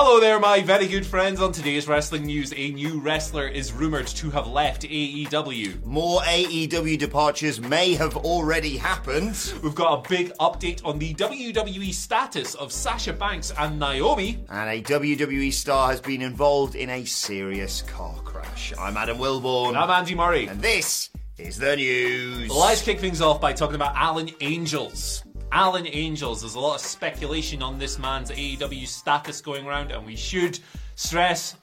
Hello there, my very good friends. On today's wrestling news, a new wrestler is rumored to have left AEW. More AEW departures may have already happened. We've got a big update on the WWE status of Sasha Banks and Naomi. And a WWE star has been involved in a serious car crash. I'm Adam Wilborn. And I'm Andy Murray. And this is the news. Let's kick things off by talking about Alan Angels. Alan Angels. There's a lot of speculation on this man's AEW status going around, and we should stress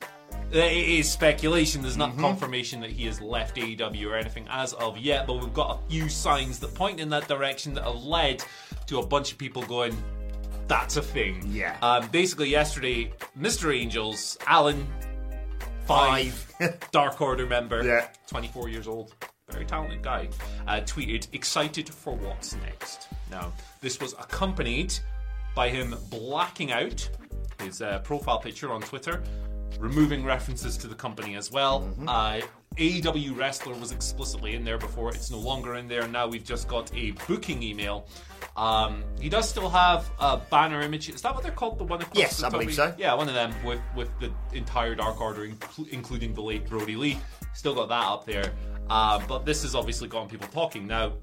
that it is speculation. There's not confirmation that he has left AEW or anything as of yet, but we've got a few signs that point in that direction that have led to a bunch of people going, that's a thing. Yeah. Um, basically, yesterday, Mr. Angels, Alan, five, Five. Dark Order member, Yeah. 24 years old, very talented guy, uh, tweeted, excited for what's next. Now, this was accompanied by him blacking out his uh, profile picture on Twitter, removing references to the company as well. Uh, AEW Wrestler was explicitly in there before, it's no longer in there. Now we've just got a booking email. Um, he does still have a banner image. Is that what they're called? The one across Yes, the I believe so. Yeah, one of them with with the entire Dark Order, inclu- including the late Brodie Lee. Still got that up there. Uh, but this has obviously gotten people talking. Now,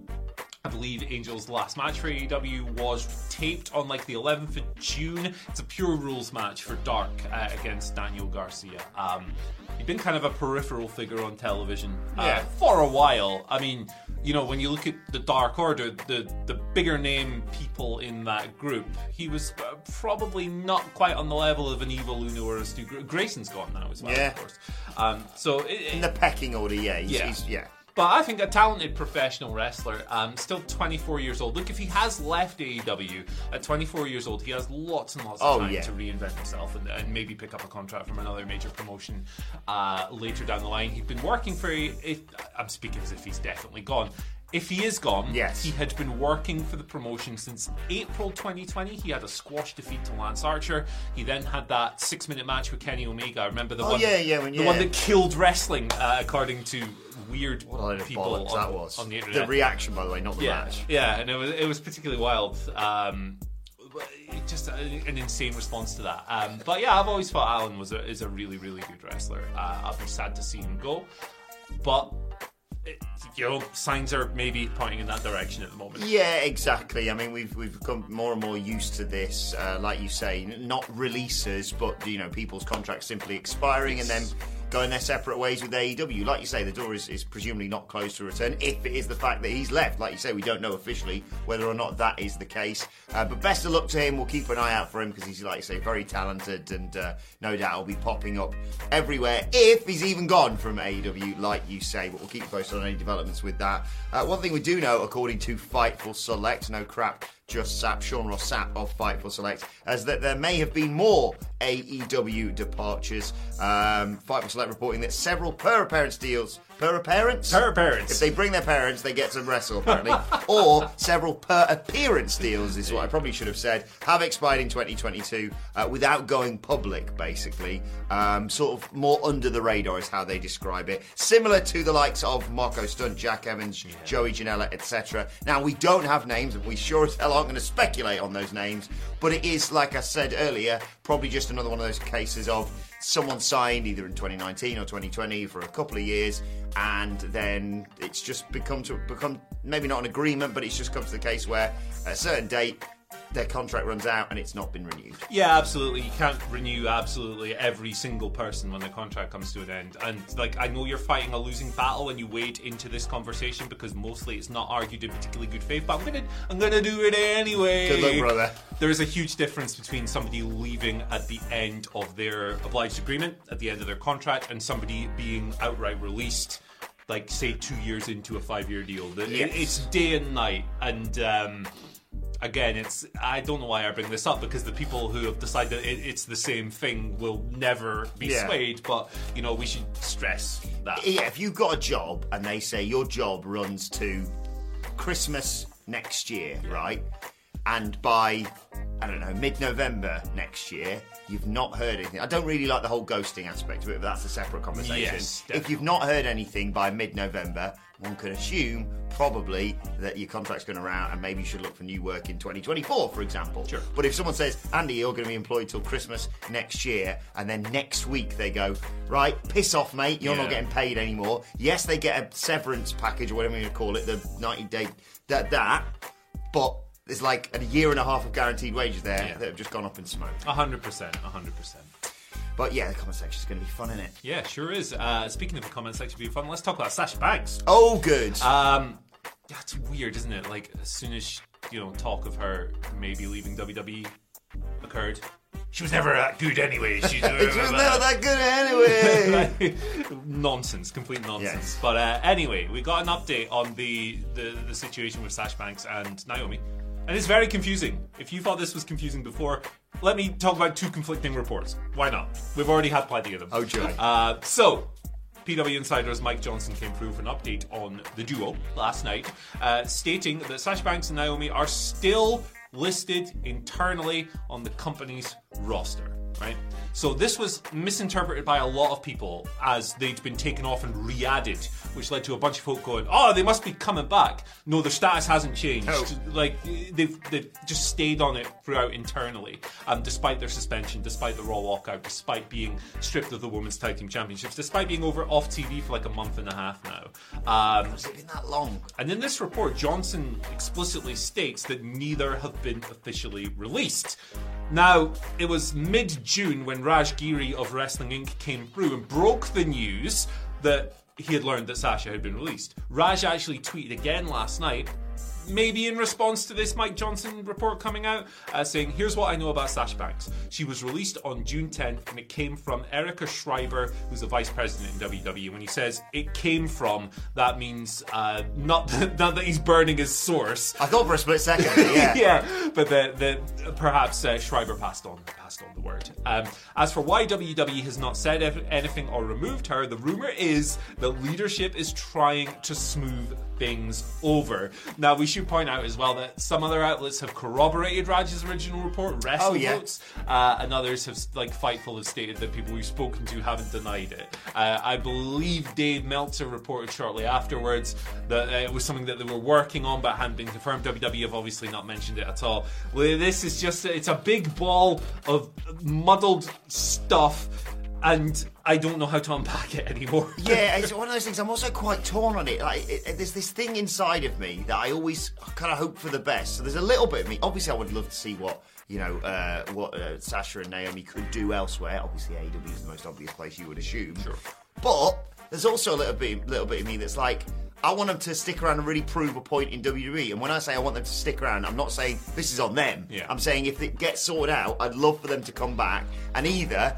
I believe Angel's last match for AEW was taped on like the 11th of June. It's a pure rules match for Dark uh, against Daniel Garcia. Um, he'd been kind of a peripheral figure on television uh, Yeah. for a while. I mean, you know, when you look at the Dark Order, the the bigger name people in that group, he was uh, probably not quite on the level of an Evil Uno or a Stu. Grayson's gone now as well, Yeah. of course. Um, so it, In the pecking order, yeah. He's, Yeah. He's, yeah. But I think a talented professional wrestler, um, still 24 years old. Look, if he has left AEW at 24 years old, he has lots and lots of Oh, time yeah. to reinvent himself and, and maybe pick up a contract from another major promotion uh, later down the line. He'd been working for. I'm speaking as if he's definitely gone. If he is gone, Yes. he had been working for the promotion since April 2020. He had a squash defeat to Lance Archer. He then had that six-minute match with Kenny Omega. Remember the Oh, one? yeah, yeah, when- the one that killed wrestling, uh, according to weird What a of people on, that was. on the the reaction, by the way, not the yeah, match. yeah, and it was it was particularly wild. Um, it- just a, an insane response to that. Um, but yeah, I've always thought Alan was a, is a really really good wrestler. Uh, I'll be sad to see him go, but you know, signs are maybe pointing in that direction at the moment. Yeah, exactly. I mean, we've we've become more and more used to this. Uh, like you say, not releases, but you know, people's contracts simply expiring and then going their separate ways with AEW. Like you say, the door is, is presumably not closed to return. If it is the fact that he's left, like you say, we don't know officially whether or not that is the case. Uh, but best of luck to him. We'll keep an eye out for him because he's, like you say, very talented and uh, no doubt will be popping up everywhere if he's even gone from AEW, like you say. But we'll keep posted on any developments with that. Uh, one thing we do know, according to Fightful Select, no crap, just Sapp, Sean Ross Sapp of Fightful Select, as that there may have been more AEW departures. Um, Fightful Select reporting that several per appearance deals, per appearance? Per appearance. If they bring their parents, they get to wrestle, apparently. or several per appearance deals, is what I probably should have said, have expired in 2022 uh, without going public, basically. Um, sort of more under the radar is how they describe it. Similar to the likes of Marco Stunt, Jack Evans, Joey Janela, etc. Now, we don't have names, and we sure as hell aren't going to speculate on those names, but it is, like I said earlier, probably just another one of those cases of someone signed either in 2019 or 2020 for a couple of years and then it's just become to become maybe not an agreement, but it's just come to the case where at a certain date their contract runs out and it's not been renewed. Yeah, absolutely. You can't renew absolutely every single person when the contract comes to an end. And like, I know you're fighting a losing battle when you wade into this conversation because mostly it's not argued in particularly good faith. But I'm gonna, I'm gonna do it anyway. Good luck, brother. There is a huge difference between somebody leaving at the end of their obliged agreement, at the end of their contract, and somebody being outright released. Like say two years into a five-year deal, The- Yes. it's day and night, and um, again, it's I don't know why I bring this up because the people who have decided it, it's the same thing will never be Yeah. swayed. But you know, we should stress that. Yeah, if you've got a job and they say your job runs to Christmas next year, right? And by I don't know mid November next year, you've not heard anything. I don't really like the whole ghosting aspect of it, but that's a separate conversation. Yes, if you've not heard anything by mid November, one could assume probably that your contract's going to run out and maybe you should look for new work in 2024, for example. Sure. But if someone says, Andy, you're going to be employed till Christmas next year, and then next week they go, right, piss off, mate, you're Yeah. not getting paid anymore. Yes, they get a severance package or whatever you call it, the 90 day, that, that, but there's like a year and a half of guaranteed wages there Yeah. that have just gone up in smoke. A hundred percent, a hundred percent. But yeah, the comment section is going to be fun, isn't it? Yeah, sure is. Uh, speaking of the comment section being fun, let's talk about Sasha Banks. Oh, good. Um, that's weird, isn't it? Like as soon as you know talk of her maybe leaving WWE occurred, she was never that good anyway. She's it was never that good anyway. nonsense, complete nonsense. Yes. But uh, anyway, we got an update on the, the the situation with Sasha Banks and Naomi, and it's very confusing. If you thought this was confusing before, let me talk about two conflicting reports. Why not? We've already had plenty of them. Oh, joy. Uh, so. PW Insiders Mike Johnson came through with an update on the duo last night, uh, stating that Sasha Banks and Naomi are still listed internally on the company's roster. Right? So this was misinterpreted by a lot of people as they'd been taken off and re-added, which led to a bunch of folk going, "Oh, they must be coming back." No, their status hasn't changed. Oh. Like they've, they've just stayed on it throughout internally, um, despite their suspension, despite the Raw walkout, despite being stripped of the Women's Tag Team Championships, despite being over off TV for like a month and a half now. Um, Has it been that long? and in this report, Johnson explicitly states that neither have been officially released. Now, it was mid June when Raj Giri of Wrestling Inc. came through and broke the news that he had learned that Sasha had been released. Raj actually tweeted again last night. Maybe in response to this Mike Johnson report coming out, uh, saying, Here's what I know about Sasha Banks. She was released on June 10th, and it came from Erica Schreiber, who's the vice president in WWE. When he says it came from, that means uh, not, that, not that he's burning his source. I thought for a split second, yeah. yeah, but the, the perhaps uh, Schreiber passed on passed on the word. Um, as for why WWE has not said anything or removed her, the rumor is that leadership is trying to smooth things over. Now we should point out as well that some other outlets have corroborated Raj's original report, Oh, Wrestle yeah. Votes, uh, and others have like Fightful have stated that people we've spoken to haven't denied it. Uh, I believe Dave Meltzer reported shortly afterwards that uh, it was something that they were working on but hadn't been confirmed. WWE have obviously not mentioned it at all. Well, this is just it's a big ball of muddled stuff, and I don't know how to unpack it anymore. Yeah, it's one of those things. I'm also quite torn on it. Like, it, it- there's this thing inside of me that I always kind of hope for the best. So there's a little bit of me. Obviously, I would love to see what you know, uh, what uh, Sasha and Naomi could do elsewhere. Obviously, AEW is the most obvious place you would assume. Sure. But there's also a little bit, little bit of me that's like. I want them to stick around and really prove a point in WWE. And when I say I want them to stick around, I'm not saying this is on them. Yeah. I'm saying if it gets sorted out, I'd love for them to come back and either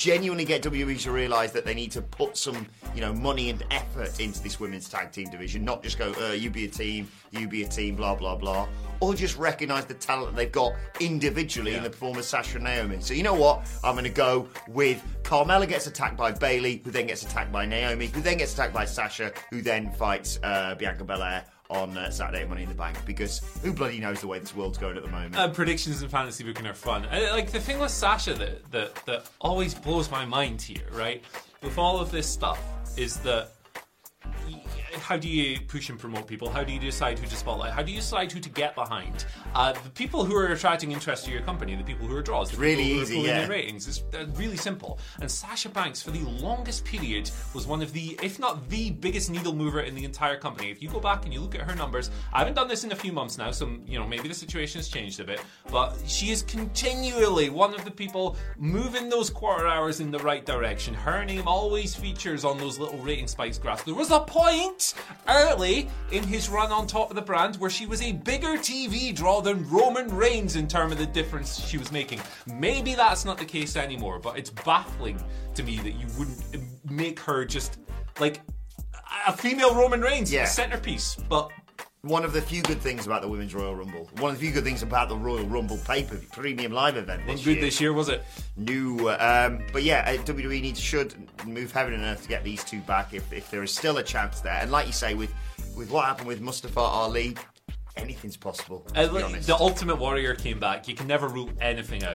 genuinely get WWE to realise that they need to put some, you know, money and effort into this women's tag team division, not just go, uh, you be a team, you be a team, blah blah blah, or just recognise the talent that they've got individually in the performers Sasha and Naomi. So you know what? I'm going to go with Carmella gets attacked by Bayley, who then gets attacked by Naomi, who then gets attacked by Sasha, who then fights uh, Bianca Belair on uh, Saturday at Money in the Bank. Because who bloody knows the way this world's going at the moment? Uh, predictions in fantasy booking are fun. Uh, like the thing with Sasha that, that that always blows my mind here, right? With all of this stuff, is that how do you push and promote people? How do you decide who to spotlight? How do you decide who to get behind? Uh, the people who are attracting interest to your company, the people who are draws, the really people who easy, are pulling yeah. in ratings. It's uh, really simple. And Sasha Banks, for the longest period, was one of the, if not the biggest needle mover in the entire company. If you go back and you look at her numbers, I haven't done this in a few months now, so you know maybe the situation has changed a bit. But she is continually one of the people moving those quarter hours in the right direction. Her name always features on those little rating spikes graphs. There was a point early in his run on top of the brand where she was a bigger TV draw than Roman Reigns in terms of the difference she was making. Maybe that's not the case anymore, but it's baffling to me that you wouldn't make her just like a female Roman Reigns, Yeah. centerpiece. But One of the few good things about the Women's Royal Rumble. One of the few good things about the Royal Rumble paper premium live event this wasn't good year. this year, was it? New, um, but yeah, uh, WWE needs should move heaven and earth to get these two back if, if there is still a chance there. And like you say, with with what happened with Mustafa Ali, anything's possible. To Uh, the Ultimate Warrior came back. You can never rule anything out.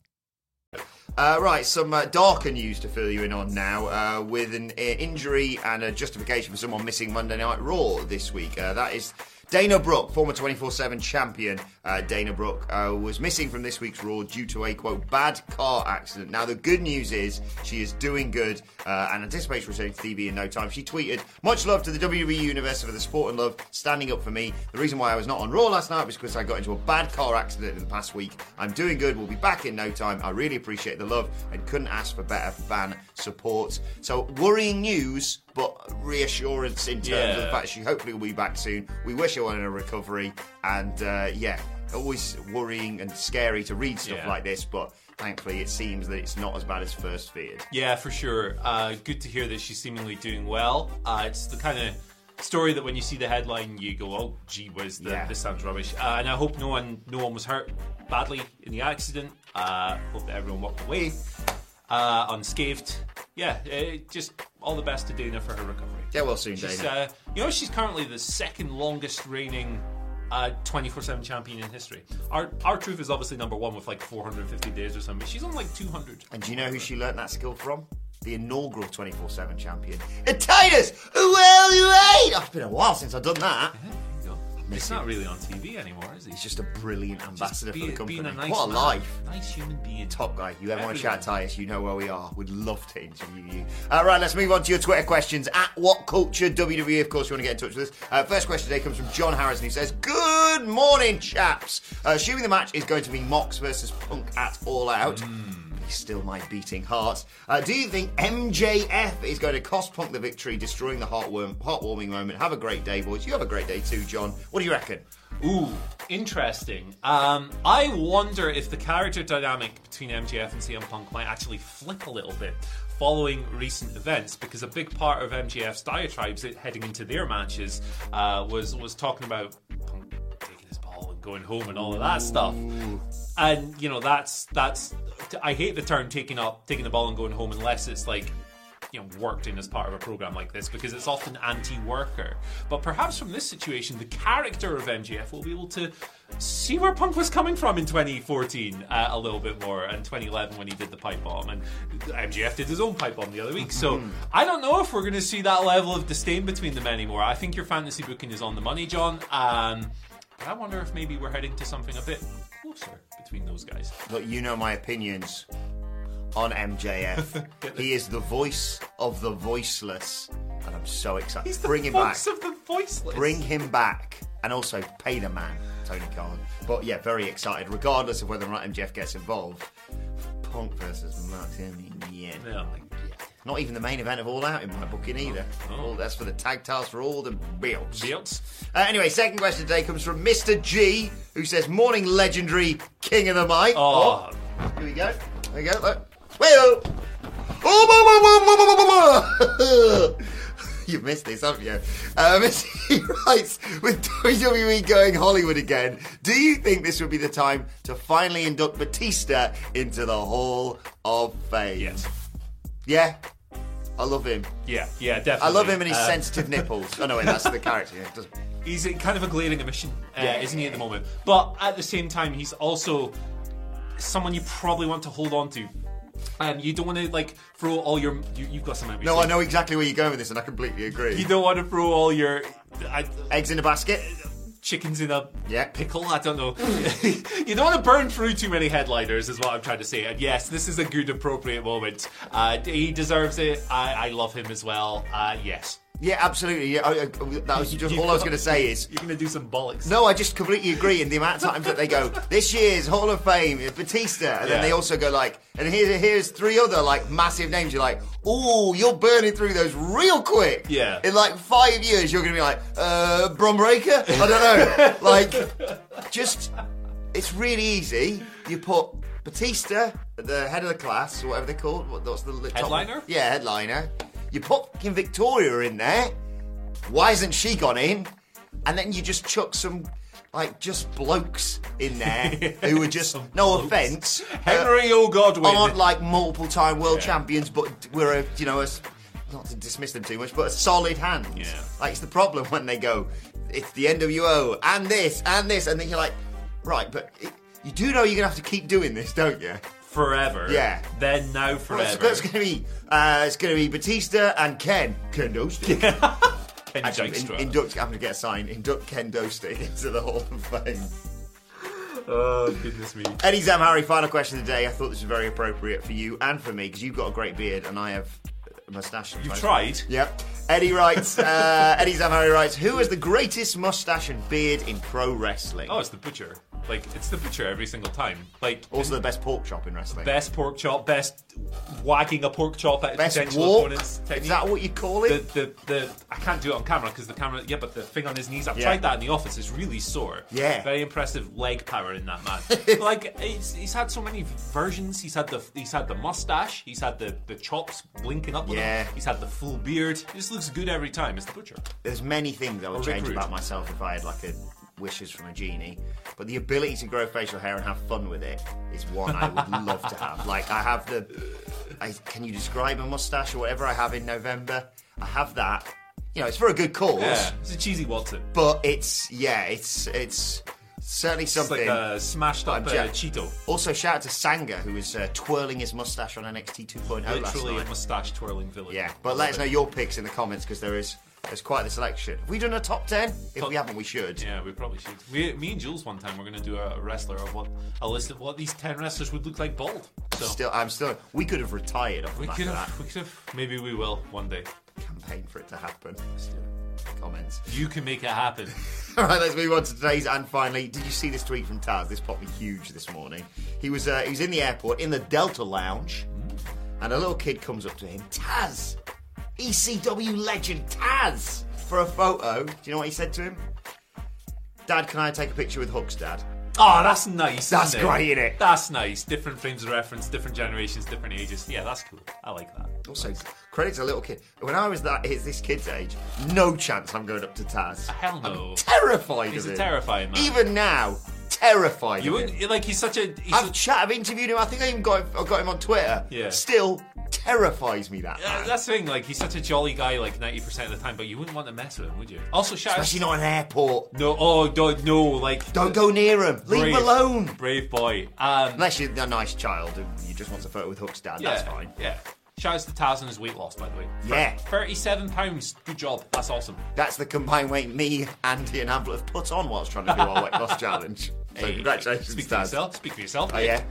Uh, right, some uh, darker news to fill you in on now, uh, with an uh, injury and a justification for someone missing Monday Night Raw this week. Uh, that is Dana Brooke, former 24-7 champion. Uh, Dana Brooke uh, was missing from this week's Raw due to a, quote, bad car accident. Now, the good news is she is doing good uh, and anticipates returning to TV in no time. She tweeted, much love to the WWE Universe for the support and love, standing up for me. The reason why I was not on Raw last night was because I got into a bad car accident in the past week. I'm doing good. We'll be back in no time. I really appreciate the love and couldn't ask for better fan support. So, worrying news, but reassurance in terms of the fact she hopefully will be back soon. We wish her well in a recovery. And uh, yeah, always worrying and scary to read stuff Yeah. like this, but thankfully it seems that it's not as bad as first feared. Yeah, for sure. Uh, good to hear that she's seemingly doing well. Uh, it's the kind of story that when you see the headline, you go, "Oh, gee whiz, the, Yeah. this sounds rubbish." Uh, and I hope no one, no one was hurt badly in the accident. Uh, hope that everyone walked away uh, unscathed. Yeah, just all the best to Dana for her recovery. Get well soon, She's, Dana. uh, you know, she's currently the second longest reigning uh, 24/7 champion in history. Our R-Truth is obviously number one with like 450 days or something. She's on like 200. And do you know who she learned that skill from? The inaugural 24 7 champion. Titus! Well! Oh, it's been a while since I've done that. There go. He's not really on TV anymore, is he? He's just a brilliant ambassador Just for the company. being a nice what a man, life. Nice human being. Top guy. You ever want to Everyone. shout Titus, you know where we are. We'd love to interview you. All right, let's move on to your Twitter questions. At What Culture WWE, of course, you want to get in touch with us. Uh, first question today comes from John Harrison, who says, Good morning, chaps. Uh, assuming the match is going to be Mox versus Punk at All Out. Please still my beating heart. Uh, do you think MJF is going to cost Punk the victory, destroying the heartwarm, heartwarming moment? Have a great day, boys. You have a great day too, John. What do you reckon? Ooh, interesting. Um, I wonder if the character dynamic between MJF and CM Punk might actually flip a little bit following recent events, because a big part of MJF's diatribes heading into their matches uh, was was talking about Punk going home and all of that stuff. And you know, that's that's. I hate the term taking up taking the ball and going home unless it's like you know worked in as part of a program like this because it's often anti-worker. But perhaps from this situation, the character of MJF will be able to see where Punk was coming from in 2014 uh, a little bit more, and 2011 when he did the pipe bomb, and MJF did his own pipe bomb the other week. So I don't know if we're going to see that level of disdain between them anymore. I think your fantasy booking is on the money, John. Um, but I wonder if maybe we're heading to something a bit closer between those guys. Look, you know my opinions on MJF. he is the voice of the voiceless, and I'm so excited. He's the Bring him back. voice of the voiceless. Bring him back, and also pay the man, Tony Khan. But yeah, very excited, regardless of whether or not MJF gets involved. Punk versus Mox yeah. Yeah. Not even the main event of All Out in my booking either. Oh. All, that's for the tag titles for all the belts. Belts. Uh, anyway, second question today comes from Mr. G, who says, "Morning, legendary king of the mic." Oh, Here we go. There we go. Look. Well. Oh, You've missed this, haven't you? Um, he writes, with WWE going Hollywood again, do you think this would be the time to finally induct Batista into the Hall of Fame? yes. Yeah? I love him. Yeah, yeah, definitely. I love him and his Uh, sensitive nipples. Oh, no, wait, that's the character. Yeah, it doesn't- He's a- kind of a glaring omission, uh, Yeah. isn't he, at the moment? But at the same time, he's also someone you probably want to hold on to. And you don't want to like throw all your. You, you've got something. No, I know exactly where you're going with this, and I completely agree. You don't want to throw all your I, Eggs in a basket? Chickens in a Yeah. pickle. I don't know. you don't want to burn through too many headliners, is what I'm trying to say. And yes, this is a good, appropriate moment. Uh, he deserves it. I, I love him as well. Uh, yes. Yeah, absolutely. Yeah, I, I- that was just all I was going to say is You're gonna do some bollocks. no. I just completely agree. In the amount of times that they go this year's Hall of Fame is Batista, and then they also go like, and here, here's three other like massive names. You're like, oh, you're burning through those real quick. Yeah. In like five years, you're going to be like, uh, Bron Breakker. I don't know. like, just it's really easy. You put Batista the head of the class, or whatever they call it. What, what's the top- Headliner? Yeah, headliner. You put fucking Victoria in there. Why hasn't she gone in? And then you just chuck some, like, just blokes in there who are just, Some no blokes. offence, uh, Henry or Godwin aren't like multiple time world Yeah. champions, but we're a, you know, a, not to dismiss them too much, but a solid hand. Yeah. Like, it's the problem when they go, it's the NWO, and this, and this, and then you're like, right, but it, you do know you're going to have to keep doing this, don't you? Forever. Yeah. Then now Well, forever. it's, it's going to be, uh, it's to be Batista and Ken. Ken Dostik. Ken Actually, Dykstra. in, induct, I'm to get a sign. Induct Ken Dostik into the Hall of Fame. oh goodness me. Eddie Zamhari, final question of the day. I thought this was very appropriate for you and for me because you've got a great beard and I have a mustache. You've tried. Yep. Eddie writes, uh, Eddie Zamhari writes, who has the greatest mustache and beard in pro wrestling? Oh, it's the butcher. Like it's the butcher every single time. Like also the best pork chop in wrestling. best pork chop, best wagging a pork chop at Best potential walk? opponents. Is technique. that what you call the, it? the the I can't do it on camera because the camera. Yeah, but the thing on his knees. I've Yeah. tried that in the office. It's really sore. Yeah. very impressive leg power in that man. like he's, he's had so many versions. He's had the he's had the mustache. He's had the the chops blinking up. With Yeah. him. He's had the full beard. He just looks good every time. It's the butcher. There's many things I would Rick change Rude. about myself if I had like a wishes from a genie, but the ability to grow facial hair and have fun with it is one I would love to have. Like I have the, I, can you describe a mustache or whatever I have in November? I have that. You know, it's for a good cause, Yeah, it's a cheesy Watson. but it's yeah, it's it's certainly It's something. like a smashed up uh, Cheeto. also, shout out to Sanga who was uh, twirling his mustache on NXT 2.0 last Literally a mustache twirling villain. Yeah, but let us know your picks in the comments because there is there's quite the selection. Have we done a top ten? If Top- we haven't, we should. Yeah, we probably should. We, me and Jules one time we're going to do a wrestler of what a list of what these ten wrestlers would look like bald. So Still, I'm still. We could have retired off the we back could of have, that we could have, maybe we will one day. campaign for it to happen. comments. You can make it happen. All right, let's move on to today's. And finally, did you see this tweet from Taz? This popped me huge this morning. He was uh, he was in the airport in the Delta Lounge, and a little kid comes up to him. Taz, ECW legend Taz, for a photo. Do you know what he said to him? Dad, can I take a picture with Hook's dad? Oh, that's nice. That's isn't it? great, isn't it? That's nice. Different frames of reference, different generations, different ages. Yeah, that's cool. I like that. Also, credit to a little kid. When I was that is this kid's age, no chance I'm going up to Taz. Hell no. Terrified He's of a him. terrifying man. Even now, terrified. You wouldn't like he's such a. He's I've a- chat. I've interviewed him. I think I even got I got him on Twitter. Yeah. Still terrifies me that. Yeah, man. that's the thing. Like he's such a jolly guy, like ninety percent of the time, but you wouldn't want to mess with him, would you? Also, shout Especially out. not an airport. No, oh, don't no, like Don't go near him. Leave brave, him alone. Brave boy. Um, Unless you're a nice child and you just want a photo with Hook's dad. yeah, That's fine. Yeah. Shout out to Taz and his weight loss, by the way. Yeah. Thirty-seven pounds. Good job. That's awesome. That's the combined weight me, Andy, and Amplet have put on whilst trying to do our weight loss challenge. So Hey, congratulations, Speak for yourself. Speak for yourself. Oh yeah.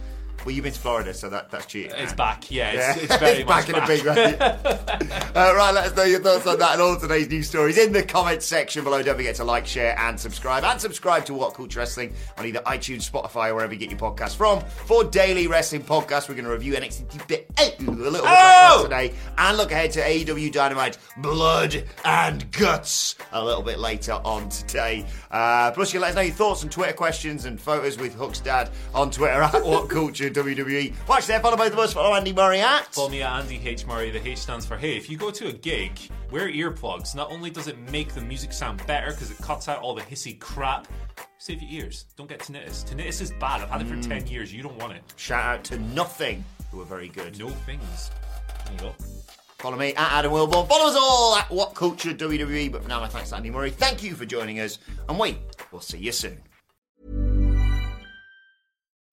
Well, you've been to Florida, so that, that's cheating. It's back. Yeah, Yeah, it's, it's very back much in a big way. uh, right, let us know your thoughts on that and all today's news stories in the comments section below. Don't forget to like, share, and subscribe. And subscribe to What Culture Wrestling on either iTunes, Spotify, or wherever you get your podcasts from. For daily wrestling podcasts, we're going to review NXT bit a little bit later Oh! today and look ahead to AEW Dynamite Blood and Guts a little bit later on today. Uh, plus, you can let us know your thoughts and Twitter questions and photos with Hook's dad on Twitter at What Culture WWE. Watch there, follow both of us, follow Andy Murray at. Follow me at Andy H Murray. The H stands for hey. If you go to a gig, wear earplugs. Not only does it make the music sound better because it cuts out all the hissy crap, save your ears. Don't get tinnitus. Tinnitus is bad. I've had it for mm. ten years. You don't want it. Shout out to Nothing, who are very good. No things. There you go. Follow me at Adam Wilborn. Follow us all at What Culture WWE. But for now, my thanks to Andy Murray. Thank you for joining us. And wait, we'll see you soon.